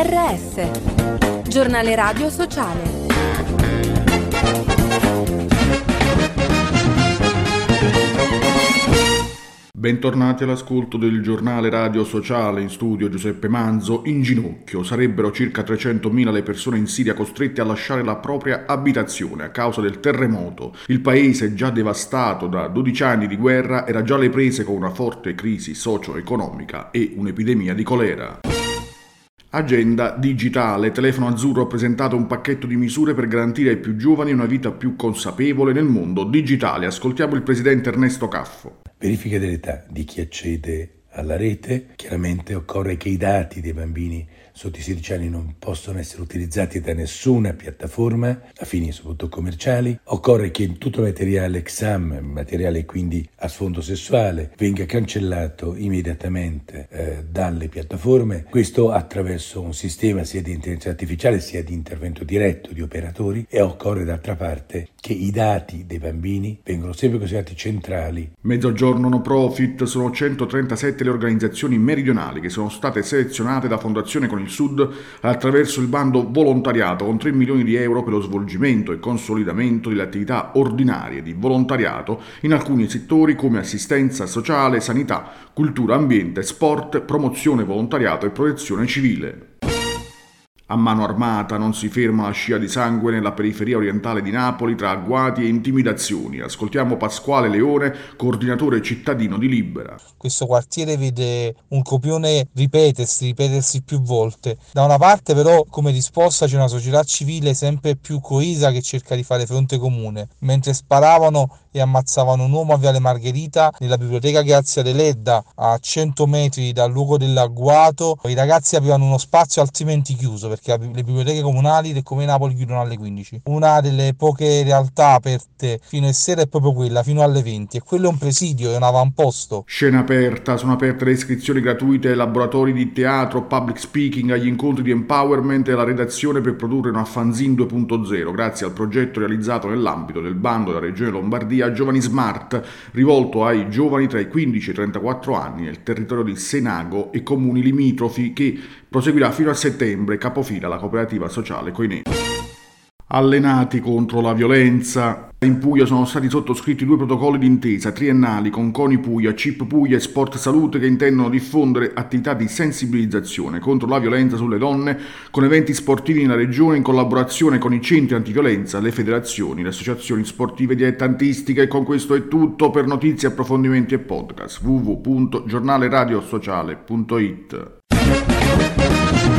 GRS, giornale radio sociale. Bentornati all'ascolto del giornale radio sociale in studio Giuseppe Manzo. In ginocchio sarebbero circa 300.000 le persone in Siria costrette a lasciare la propria abitazione a causa del terremoto. Il paese, già devastato da 12 anni di guerra, era già alle prese con una forte crisi socio-economica e un'epidemia di colera. Agenda digitale. Telefono Azzurro ha presentato un pacchetto di misure per garantire ai più giovani una vita più consapevole nel mondo digitale. Ascoltiamo il presidente Ernesto Caffo. Verifica dell'età di chi accede alla rete. Chiaramente occorre che i dati dei bambini sotto i 16 anni non possono essere utilizzati da nessuna piattaforma a fini soprattutto commerciali. Occorre che tutto materiale exam, materiale quindi a sfondo sessuale, venga cancellato immediatamente eh, dalle piattaforme. Questo attraverso un sistema sia di intelligenza artificiale sia di intervento diretto di operatori e occorre d'altra parte che i dati dei bambini vengano sempre considerati centrali. Mezzogiorno no profit sono 137 le organizzazioni meridionali che sono state selezionate da Fondazione con il Sud attraverso il bando volontariato con 3 milioni di euro per lo svolgimento e consolidamento delle attività ordinarie di volontariato in alcuni settori come assistenza sociale, sanità, cultura, ambiente, sport, promozione volontariato e protezione civile. A mano armata non si ferma la scia di sangue nella periferia orientale di Napoli tra agguati e intimidazioni. Ascoltiamo Pasquale Leone, coordinatore cittadino di Libera. Questo quartiere vede un copione ripetersi, ripetersi più volte. Da una parte però come risposta c'è una società civile sempre più coesa che cerca di fare fronte comune. Mentre sparavano e ammazzavano un uomo a Viale Margherita nella biblioteca Grazia Deledda a 100 metri dal luogo dell'agguato, i ragazzi avevano uno spazio altrimenti chiuso perché le biblioteche comunali Comune Napoli chiudono alle 15. Una delle poche realtà aperte fino a sera è proprio quella, fino alle 20 e quello è un presidio, è un avamposto. Scena aperta, sono aperte le iscrizioni gratuite ai laboratori di teatro, public speaking, agli incontri di empowerment e alla redazione per produrre una fanzine 2.0 grazie al progetto realizzato nell'ambito del bando della Regione Lombardia Giovani Smart, rivolto ai giovani tra i 15 e i 34 anni nel territorio di Senago e comuni limitrofi che proseguirà fino a settembre, capofila la cooperativa sociale Coinè. Allenati contro la violenza. In Puglia sono stati sottoscritti due protocolli d'intesa triennali con Coni Puglia, CIP Puglia e Sport Salute che intendono diffondere attività di sensibilizzazione contro la violenza sulle donne con eventi sportivi nella regione in collaborazione con i centri antiviolenza, le federazioni, le associazioni sportive dilettantistiche. E con questo è tutto per notizie, approfondimenti e podcast www.giornaleradiosociale.it.